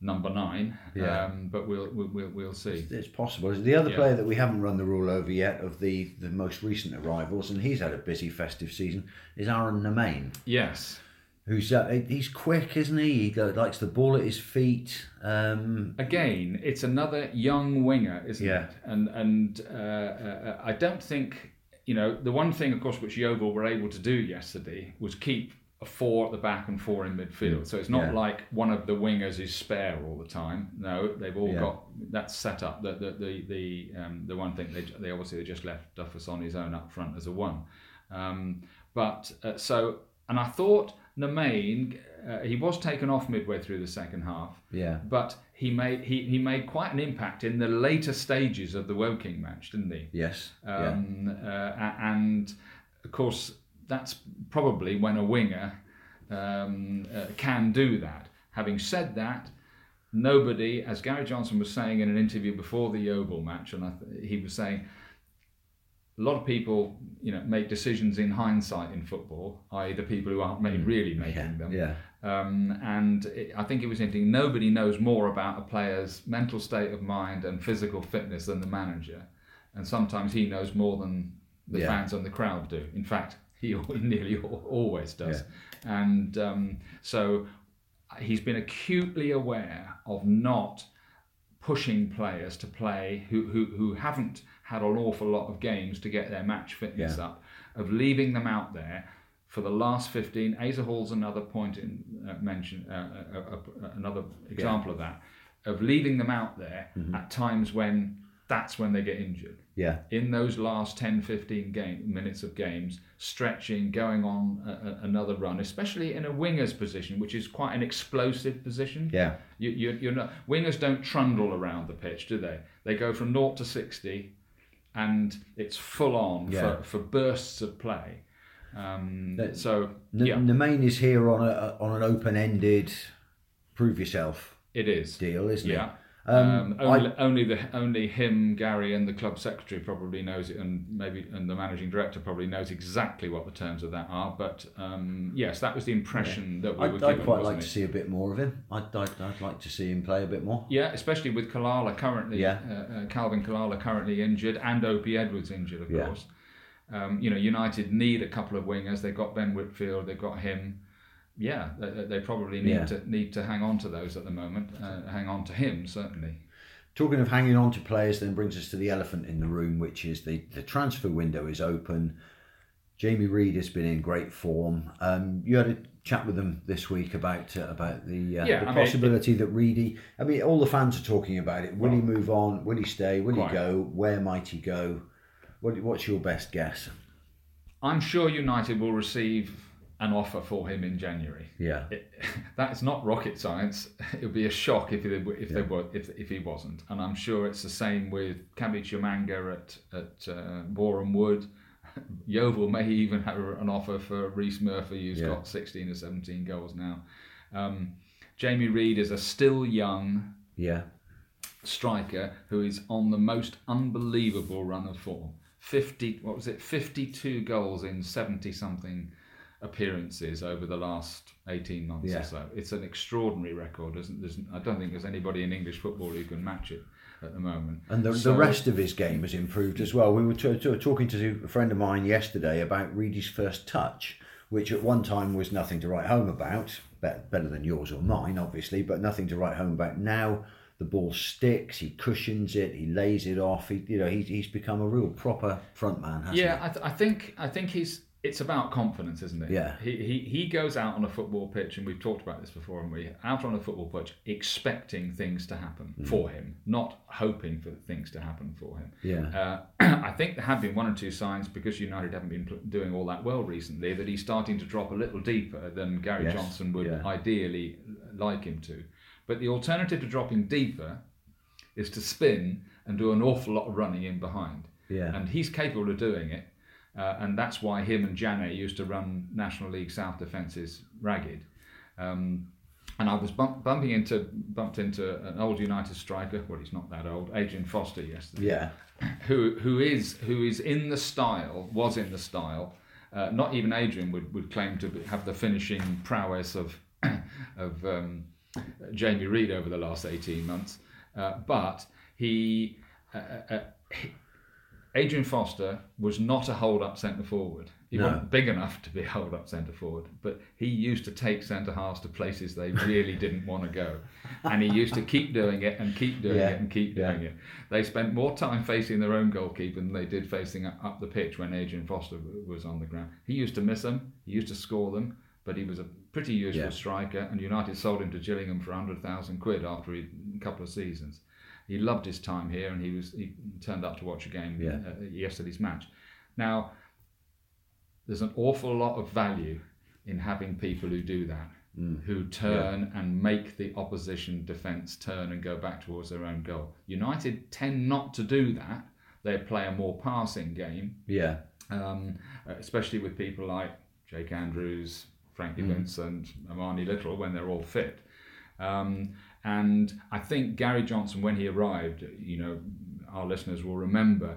number nine. Yeah. Um, but we'll, we'll we'll we'll see. It's possible. The other Yeah. player that we haven't run the rule over yet of the, the most recent arrivals, and he's had a busy festive season, is Aaron Nemane. Yes. Who's uh, he's quick, isn't he? He likes the ball at his feet. Um, again, it's another young winger, isn't Yeah. it? And and uh, uh, I don't think you know the one thing, of course, which Yeovil were able to do yesterday was keep four at the back and four in midfield. So it's not Yeah. like one of the wingers is spare all the time. No, they've all Yeah. got that set up. The the the the, um, the one thing they they obviously they just left Duffus on his own up front as a one. Um, but uh, so and I thought Nemane, uh, he was taken off midway through the second half yeah, but he made he, he made quite an impact in the later stages of the Woking match, didn't he? yes, yeah, Um, uh, and of course, that's probably when a winger um, uh, can do that. Having said that, nobody, as Gary Johnson was saying in an interview before the Yeovil match, and I th- he was saying a lot of people, you know, make decisions in hindsight in football, i.e., the people who aren't ma- really making them. yeah, Um, and it, I think it was hinting nobody knows more about a player's mental state of mind and physical fitness than the manager. And sometimes he knows more than the Yeah. fans and the crowd do. In fact, [LAUGHS] he [LAUGHS] nearly always does. And um, so he's been acutely aware of not pushing players to play who, who, who haven't had an awful lot of games to get their match fitness Yeah. up, of leaving them out there for the last 15. Asa Hall's another point in uh, mention, uh, uh, uh, uh, another example of that, of leaving them out there Mm-hmm. at times when that's when they get injured. Yeah, in those last 10 15 game, minutes of games stretching going on a, a, another run especially in a winger's position which is quite an explosive position. Yeah, you, you, you're not wingers don't trundle around the pitch do they? They go from 0 to 60 and it's full on Yeah. for, for bursts of play. Um, That- so N- yeah. Nemane is here on a on an open-ended, prove yourself it is. deal, isn't it? yeah. it? Um, Um, only, only the only him, Gary, and the club secretary probably knows it, and maybe and the managing director probably knows exactly what the terms of that are. But um, yes, that was the impression that we were I'd, given. I'd quite like it? to see a bit more of him. I'd, I'd, I'd like to see him play a bit more. Yeah, especially with Kalala currently, Yeah. uh, uh, Calvin Kalala currently injured, and Opi Edwards injured, of Yeah. course. Um, you know, United need a couple of wingers. They've got Ben Whitfield, they've got him. Yeah, they, they probably need Yeah. to need to hang on to those at the moment. Uh, hang on to him certainly. Talking of hanging on to players, then brings us to the elephant in the room, which is the, the transfer window is open. Jamie Reid has been in great form. Um, you had a chat with them this week about uh, about the, uh, Yeah, the I mean, possibility that Reedy. I mean, all the fans are talking about it. Will he move on? Will he stay? Will Quite. he go? Where might he go? What, what's your best guess? I'm sure United will receive an offer for him in January. Yeah, It, [LAUGHS] that is not rocket science. [LAUGHS] It would be a shock if they, if they were if, if he wasn't. And I'm sure it's the same with Kabi Tshimanga at at uh, Boreham Wood. [LAUGHS] Yeovil may even have an offer for Rhys Murphy, who's Yeah. got 16 or 17 goals now. Um, Jamie Reid is a still young Yeah. striker who is on the most unbelievable run of form. 50, what was it, 52 goals in 70 something appearances over the last 18 months Yeah. or so. It's an extraordinary record. Isn't, there's, I don't think there's anybody in English football who can match it at the moment. And the, So- the rest of his game has improved as well. We were t- t- talking to a friend of mine yesterday about Reedy's first touch, which at one time was nothing to write home about. Better, than yours or mine, obviously, but nothing to write home about. Now the ball sticks, he cushions it, he lays it off. He, you know, he's, he's become a real proper front man, hasn't Yeah, I, th- I think I think he's. It's about confidence, isn't it? Yeah. He, he he goes out on a football pitch, and we've talked about this before, and we out on a football pitch expecting things to happen Mm. for him, not hoping for things to happen for him. Yeah. Uh, [CLEARS THROAT] I think there have been one or two signs because United haven't been doing all that well recently that he's starting to drop a little deeper than Gary Yes, Johnson would yeah. ideally like him to. But the alternative to dropping deeper is to spin and do an awful lot of running in behind. Yeah. And he's capable of doing it. Uh, and that's why him and Janneh used to run National League South defences ragged. Um, and I was bump, bumping into bumped into an old United striker. Well, he's not that old. Adrian Foster yesterday Yeah. [CLEARS THROAT] who who is who is in the style was in the style. Uh, not even Adrian would, would claim to be, have the finishing prowess of [CLEARS THROAT] of um, Jamie Reid over the last eighteen months, uh, but he, uh, uh, he Adrian Foster was not a hold up centre forward. He No. wasn't big enough to be a hold up centre forward, but he used to take centre halves to places they really didn't want to go. And he used to keep doing it and keep doing Yeah. it and keep doing it. They spent more time facing their own goalkeeper than they did facing up, up the pitch when Adrian Foster was on the ground. He used to miss them, he used to score them, but he was a pretty useful Yeah. striker, and United sold him to Gillingham for 100,000 quid after a couple of seasons. He loved his time here, and he was he turned up to watch a game Yeah. uh, yesterday's match. Now, there's an awful lot of value in having people who do that, who turn and make the opposition defence turn and go back towards their own goal. United tend not to do that. They play a more passing game, Yeah. um, especially with people like Jake Andrews, Frankie Vincent, Armani Little when they're all fit. Um, and I think Gary Johnson, when he arrived, you know, our listeners will remember,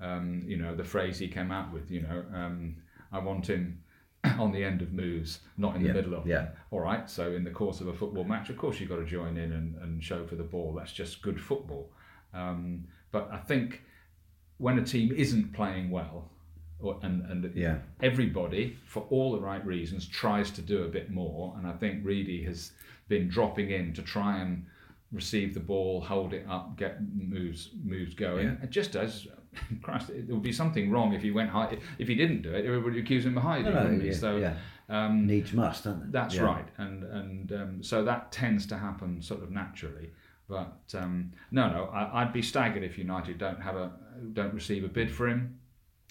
um, you know, the phrase he came out with, you know, um, I want him [CLEARS THROAT] on the end of moves, not in Yeah, the middle of yeah. them. All right, so in the course of a football match, of course, you've got to join in and, and show for the ball. That's just good football. Um, but I think when a team isn't playing well, or, and, and Yeah. everybody, for all the right reasons, tries to do a bit more. And I think Reedy has been dropping in to try and receive the ball, hold it up, get moves moves going. Yeah. It just does. [LAUGHS] Christ, it would be something wrong if he went high. If he didn't do it, everybody would accuse him of hiding. No, no, yeah, so yeah. um, Needs must, don't they? that's Yeah. right, and and um, so that tends to happen sort of naturally. But um, no, no, I, I'd be staggered if United don't have a don't receive a bid for him.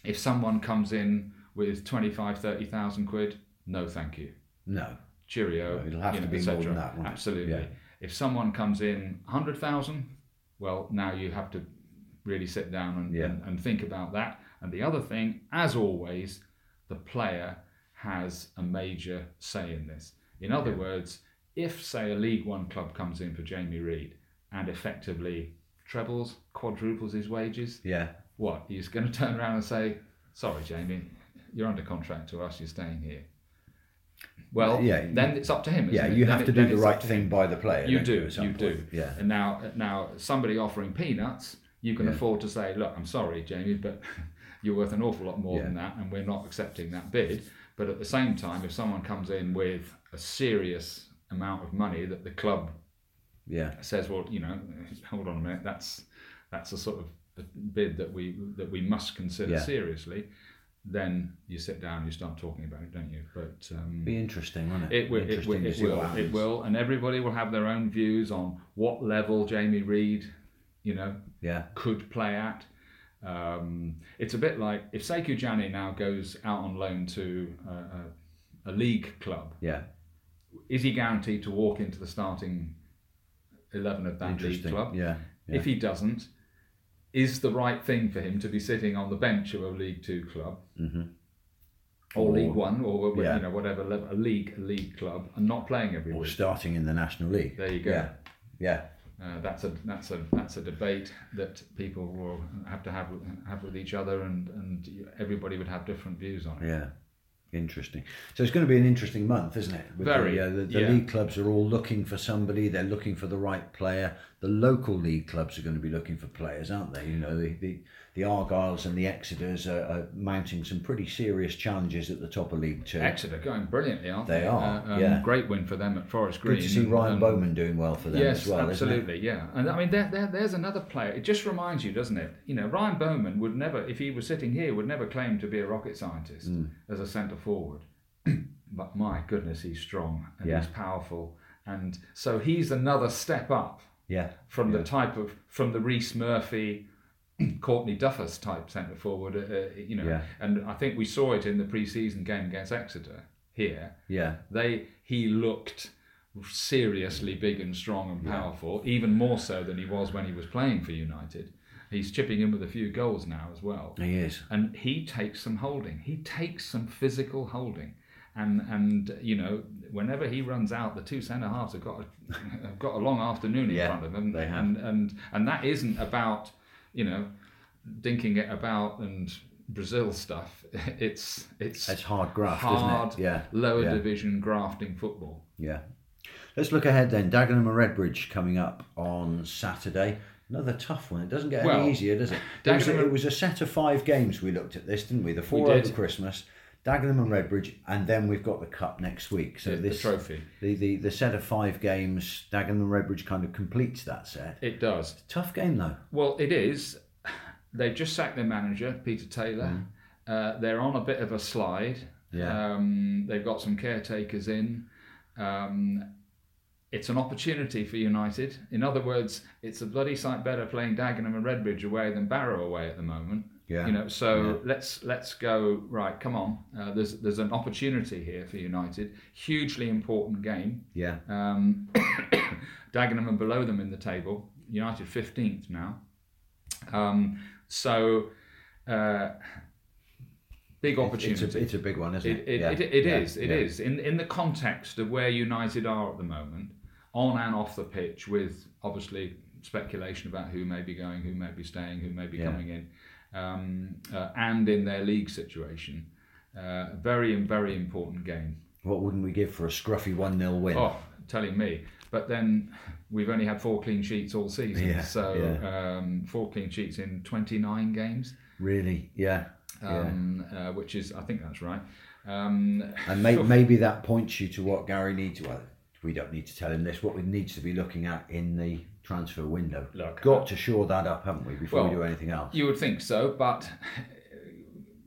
If someone comes in with 25, 30,000 quid, no, thank you. No. Cheerio. Well, it'll have to know, be more than that? Absolutely. Yeah. If someone comes in 100,000, well, now you have to really sit down and, Yeah. and, and think about that. And the other thing, as always, the player has a major say in this. In other words, if, say, a League One club comes in for Jamie Reid and effectively trebles, quadruples his wages, Yeah. what? He's going [LAUGHS] to turn around and say, "Sorry, Jamie, you're under contract to us. You're staying here." Well, Yeah, then it's up to him. Yeah, it? you Then have it- to do the right thing by the player. You do, you do. Yeah. And now, now somebody offering peanuts, you can Yeah. afford to say, "Look, I'm sorry, Jamie, but [LAUGHS] you're worth an awful lot more Yeah. than that, and we're not accepting that bid." But at the same time, if someone comes in with a serious amount of money that the club Yeah. says, well, you know, hold on a minute, that's that's a sort of a bid that we that we must consider Yeah. seriously. Then you sit down and you start talking about it, don't you? But um, Be interesting, won't it? it will, it will, it will, it will, and everybody will have their own views on what level Jamie Reid, you know, Yeah. could play at. Um, it's a bit like if Saikou Janneh now goes out on loan to a, a, a league club, Yeah. is he guaranteed to walk into the starting eleven of that league club? Yeah. Yeah. If he doesn't, is the right thing for him to be sitting on the bench of a League Two club. Or, Or- League One, or yeah. you know whatever level, a league, a league club, and not playing every or week. starting in the National League. There you go. Yeah, yeah, Uh, that's a that's a that's a debate that people will have to have have with each other, and and everybody would have different views on it. yeah. Interesting. So it's going to be an interesting month, isn't it? With Very, The, uh, the, the yeah. league clubs are all looking for somebody. They're looking for the right player. The local league clubs are going to be looking for players, aren't they? You know, the the, the Argyles and the Exeters are, are mounting some pretty serious challenges at the top of League Two. Exeter going brilliantly, aren't they? They are, Uh, um, yeah. Great win for them at Forest Green. Good to see Ryan and- Bowman doing well for them Yes, as well. Isn't absolutely, yeah. And I mean, there, there, there's another player. It just reminds you, doesn't it? You know, Ryan Bowman would never, if he was sitting here, would never claim to be a rocket scientist Hmm. as a centre forward. [CLEARS THROAT] but my goodness, he's strong and Yeah. he's powerful, and so he's another step up? Yeah. from Yeah. the type of from the Rhys Murphy, [CLEARS THROAT] Courtney Duffus type centre forward. Uh, you know, Yeah. and I think we saw it in the pre-season game against Exeter here Yeah. they he looked seriously big and strong and powerful, even more so than he was when he was playing for United. He's chipping in with a few goals now as well, He is. and he takes some holding. He takes some physical holding, and and you know whenever he runs out, the two centre halves have got a, [LAUGHS] have got a long afternoon in Yeah, front of them, they have. and and and that isn't about you know dinking it about and Brazil stuff. [LAUGHS] It's it's It's hard graft, hard, isn't it? Yeah. lower yeah. division grafting football. Yeah. Let's look ahead then. Dagenham and Redbridge coming up on Saturday. Another tough one. It doesn't get Well, any easier, does it? It was, Dagenham a, it was a set of five games we looked at this, didn't we? The four did. over Christmas, Dagenham and Redbridge, and then we've got the cup next week. So The- the this trophy. the, the the set of five games, Dagenham and Redbridge kind of completes that set. It does. Tough game though. Well, it is. They've just sacked their manager, Peter Taylor. Uh, they're on a bit of a slide. Mm. Yeah. Um, they've got some caretakers in. Um, it's an opportunity for United. In other words, it's a bloody sight better playing Dagenham and Redbridge away than Barrow away at the moment. Yeah. You know, so let's let's go right. Come on, uh, there's there's an opportunity here for United. Hugely important game. Yeah. Um, [COUGHS] Dagenham are below them in the table. United 15th now. Um, so, uh, big It's opportunity. a, it's a big one, isn't It, it? it, yeah. it, it yeah. is, It is. yeah. In, in the context of where United are at the moment, on and off the pitch, with obviously speculation about who may be going, who may be staying, who may be Yeah. coming in, um, uh, and in their league situation. Uh, very, very important game. What wouldn't we give for a scruffy 1 0 win? Oh, telling me. But then we've only had four clean sheets all season. Yeah, so yeah. Um, four clean sheets in 29 games, Really? Yeah. yeah. um, uh, which is, I think that's right. Um, And may, [LAUGHS] maybe that points you to what Gary needs. Well, we don't need to tell him this. What we needs to be looking at in the transfer window. Look, got to shore that up, haven't we, before we do anything else? You would think so, but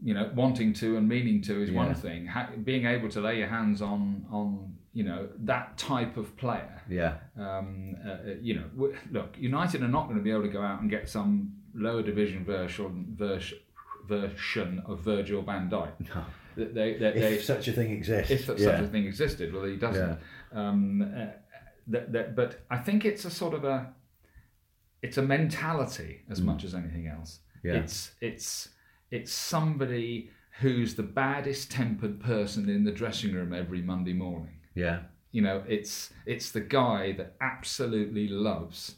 you know, wanting to and meaning to is Yeah. one thing. Ha- being able to lay your hands on on you know that type of player. Yeah, Um, uh, uh, you know, w- look, United are not going to be able to go out and get some lower division version version version of Virgil Van Dijk. [LAUGHS] No. They, they, they, if such a thing exists. if such a thing existed, well, he doesn't. Um, uh, that, that, but I think it's a sort of a, it's a mentality as much as anything else. Mm. Yeah. It's it's it's somebody who's the baddest tempered person in the dressing room every Monday morning. yeah, You know, it's it's the guy that absolutely loves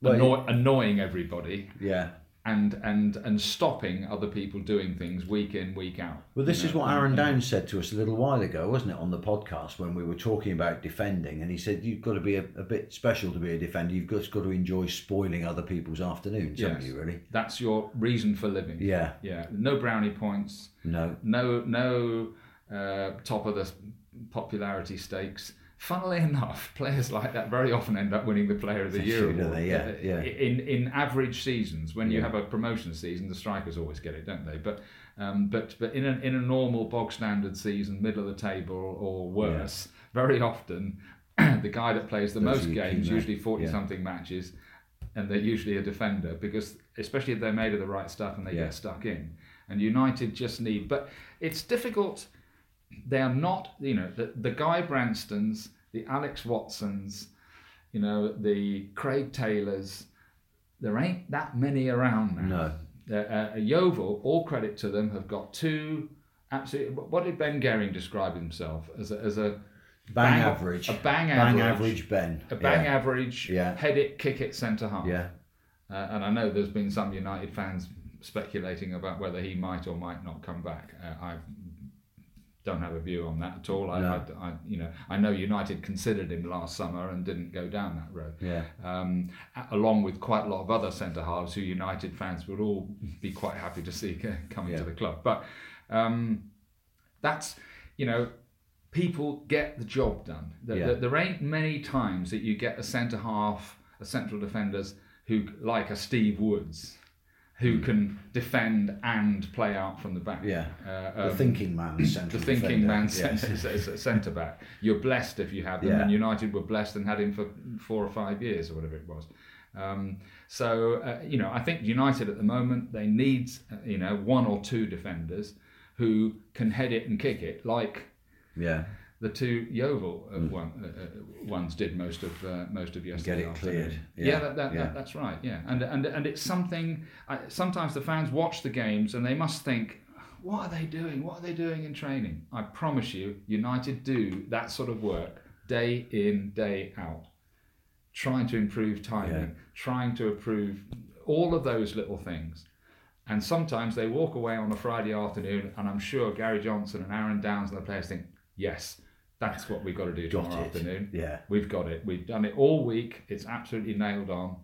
Well, annoy, annoying everybody yeah. And and and stopping other people doing things week in week out. Well, this you is what Aaron Downes said to us a little while ago, wasn't it, on the podcast when we were talking about defending? And he said you've got to be a, a bit special to be a defender. You've just got to enjoy spoiling other people's afternoons, haven't you? Really? That's your reason for living. Yeah. Yeah. No brownie points. No. No no uh, top of the popularity stakes. Funnily enough, [LAUGHS] players like that very often end up winning the Player of the Year award. they? Yeah, yeah. In in average seasons, when you Yeah. have a promotion season, the strikers always get it, don't they? But um, but but in a in a normal bog standard season, middle of the table or worse, very often [CLEARS THROAT] the guy that plays the Those most games, usually forty something matches, and they're usually a defender because especially if they're made of the right stuff and they get stuck in. And United just need, but it's difficult. They are not, you know, the, the Guy Branstons, the Alex Watsons, you know, the Craig Taylors, there ain't that many around now. No. Uh, uh, Yeovil, all credit to them, have got two absolutely. What did Ben Gehring describe himself as a, as a Bang, average. A bang Bang average. average Ben. A bang yeah. average, Yeah. head it, kick it, centre half. Yeah. Uh, and I know there's been some United fans speculating about whether he might or might not come back. Uh, I don't have a view on that at all. I, No. I, I, you know, I know United considered him last summer and didn't go down that road. Yeah. Um, along with quite a lot of other centre halves who United fans would all be quite happy to see coming to the club. But um, that's, you know, people get the job done. There, Yeah. there, there ain't many times that you get a centre half, a central defenders who, like a Steve Woods, who can defend and play out from the back. Hmm. Yeah. Uh, The um, thinking man, the thinking defender. man Yeah. [LAUGHS] centre back. You're blessed if you have them, Yeah. and United were blessed and had him for four or five years or whatever it was. Um, so uh, you know, I think United at the moment they need uh, you know one or two defenders who can head it and kick it like yeah. The two Yeovil uh, one, uh, uh, ones did most of uh, most of yesterday. Get it afternoon. cleared. Yeah, Yeah, that, that, yeah. That, that's right. Yeah, and and and it's something. I, sometimes the fans watch the games and they must think. What are they doing? What are they doing in training? I promise you, United do that sort of work day in, day out, trying to improve timing, Yeah. trying to improve all of those little things. And sometimes they walk away on a Friday afternoon, and I'm sure Gary Johnson and Aaron Downes and the players think, yes, that's what we've got to do Got tomorrow it. afternoon. Yeah. We've got it. We've done it all week. It's absolutely nailed on.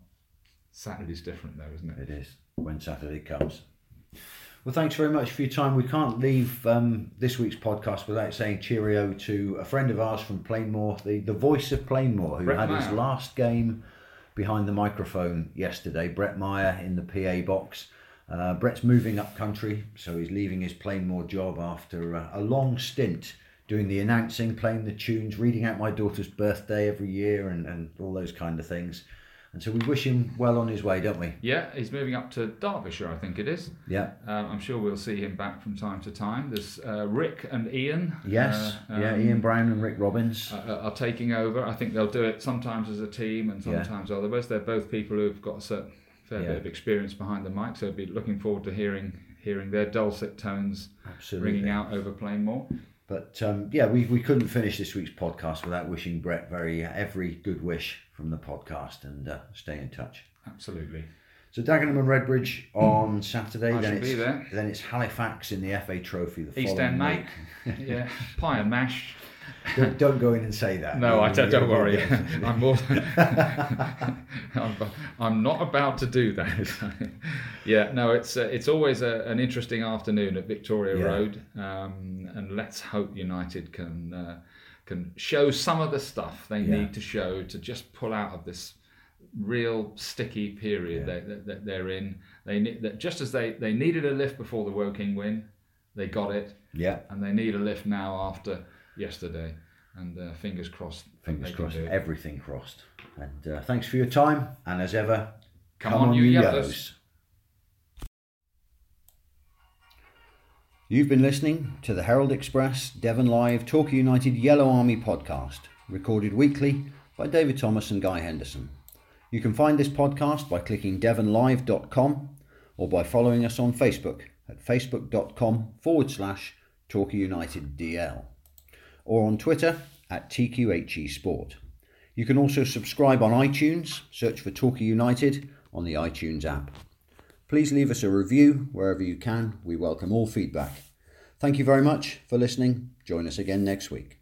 Saturday's different though, isn't it? It is when Saturday comes. Well, thanks very much for your time. We can't leave um, this week's podcast without saying cheerio to a friend of ours from Plainmoor, the, the voice of Plainmoor, who Brett had his last game behind the microphone yesterday. Brett Meyer in the PA box. Uh, Brett's moving up country, so he's leaving his Plainmoor job after uh, a long stint doing the announcing, playing the tunes, reading out my daughter's birthday every year, and, and all those kind of things. And so we wish him well on his way, don't we? Yeah, he's moving up to Derbyshire, I think it is. Yeah. Um, I'm sure we'll see him back from time to time. There's uh, Rick and Ian. Yes, uh, yeah, um, Ian Brown and Rick Robbins. uh, are taking over. I think they'll do it sometimes as a team and Yeah. sometimes otherwise. They're both people who've got a certain fair Yeah. bit of experience behind the mic, so I'd be looking forward to hearing hearing their dulcet tones Absolutely. ringing out over Plainmoor. But um, yeah, we, we couldn't finish this week's podcast without wishing Brett very every good wish from the podcast and uh, stay in touch. Absolutely. So Dagenham and Redbridge on Saturday. I then it's be there. then it's Halifax in the FA Trophy. The East End, mate. [LAUGHS] yeah, pie and mash. Don't, don't go in and say that. No, I don't, don't worry. [LAUGHS] I'm more. [LAUGHS] I'm, I'm not about to do that. [LAUGHS] yeah, no, it's uh, it's always a, an interesting afternoon at Victoria Yeah. Road, um, and let's hope United can uh, can show some of the stuff they Yeah. need to show to just pull out of this real sticky period Yeah. that, that, that they're in. They need that just as they they needed a lift before the Woking win, they got it Yeah, and they need a lift now after yesterday. And uh, fingers crossed. fingers crossed. Everything crossed. And uh, thanks for your time. And as ever, Come on, you yellows. You've been listening to the Herald Express Devon Live Torquay United Yellow Army podcast, recorded weekly by David Thomas and Guy Henderson. You can find this podcast by clicking devonlive.com or by following us on Facebook at facebook.com forward slash Torquay United DL or on Twitter at TQHE Sport. You can also subscribe on iTunes, search for Torquay United on the iTunes app. Please leave us a review wherever you can. We welcome all feedback. Thank you very much for listening. Join us again next week.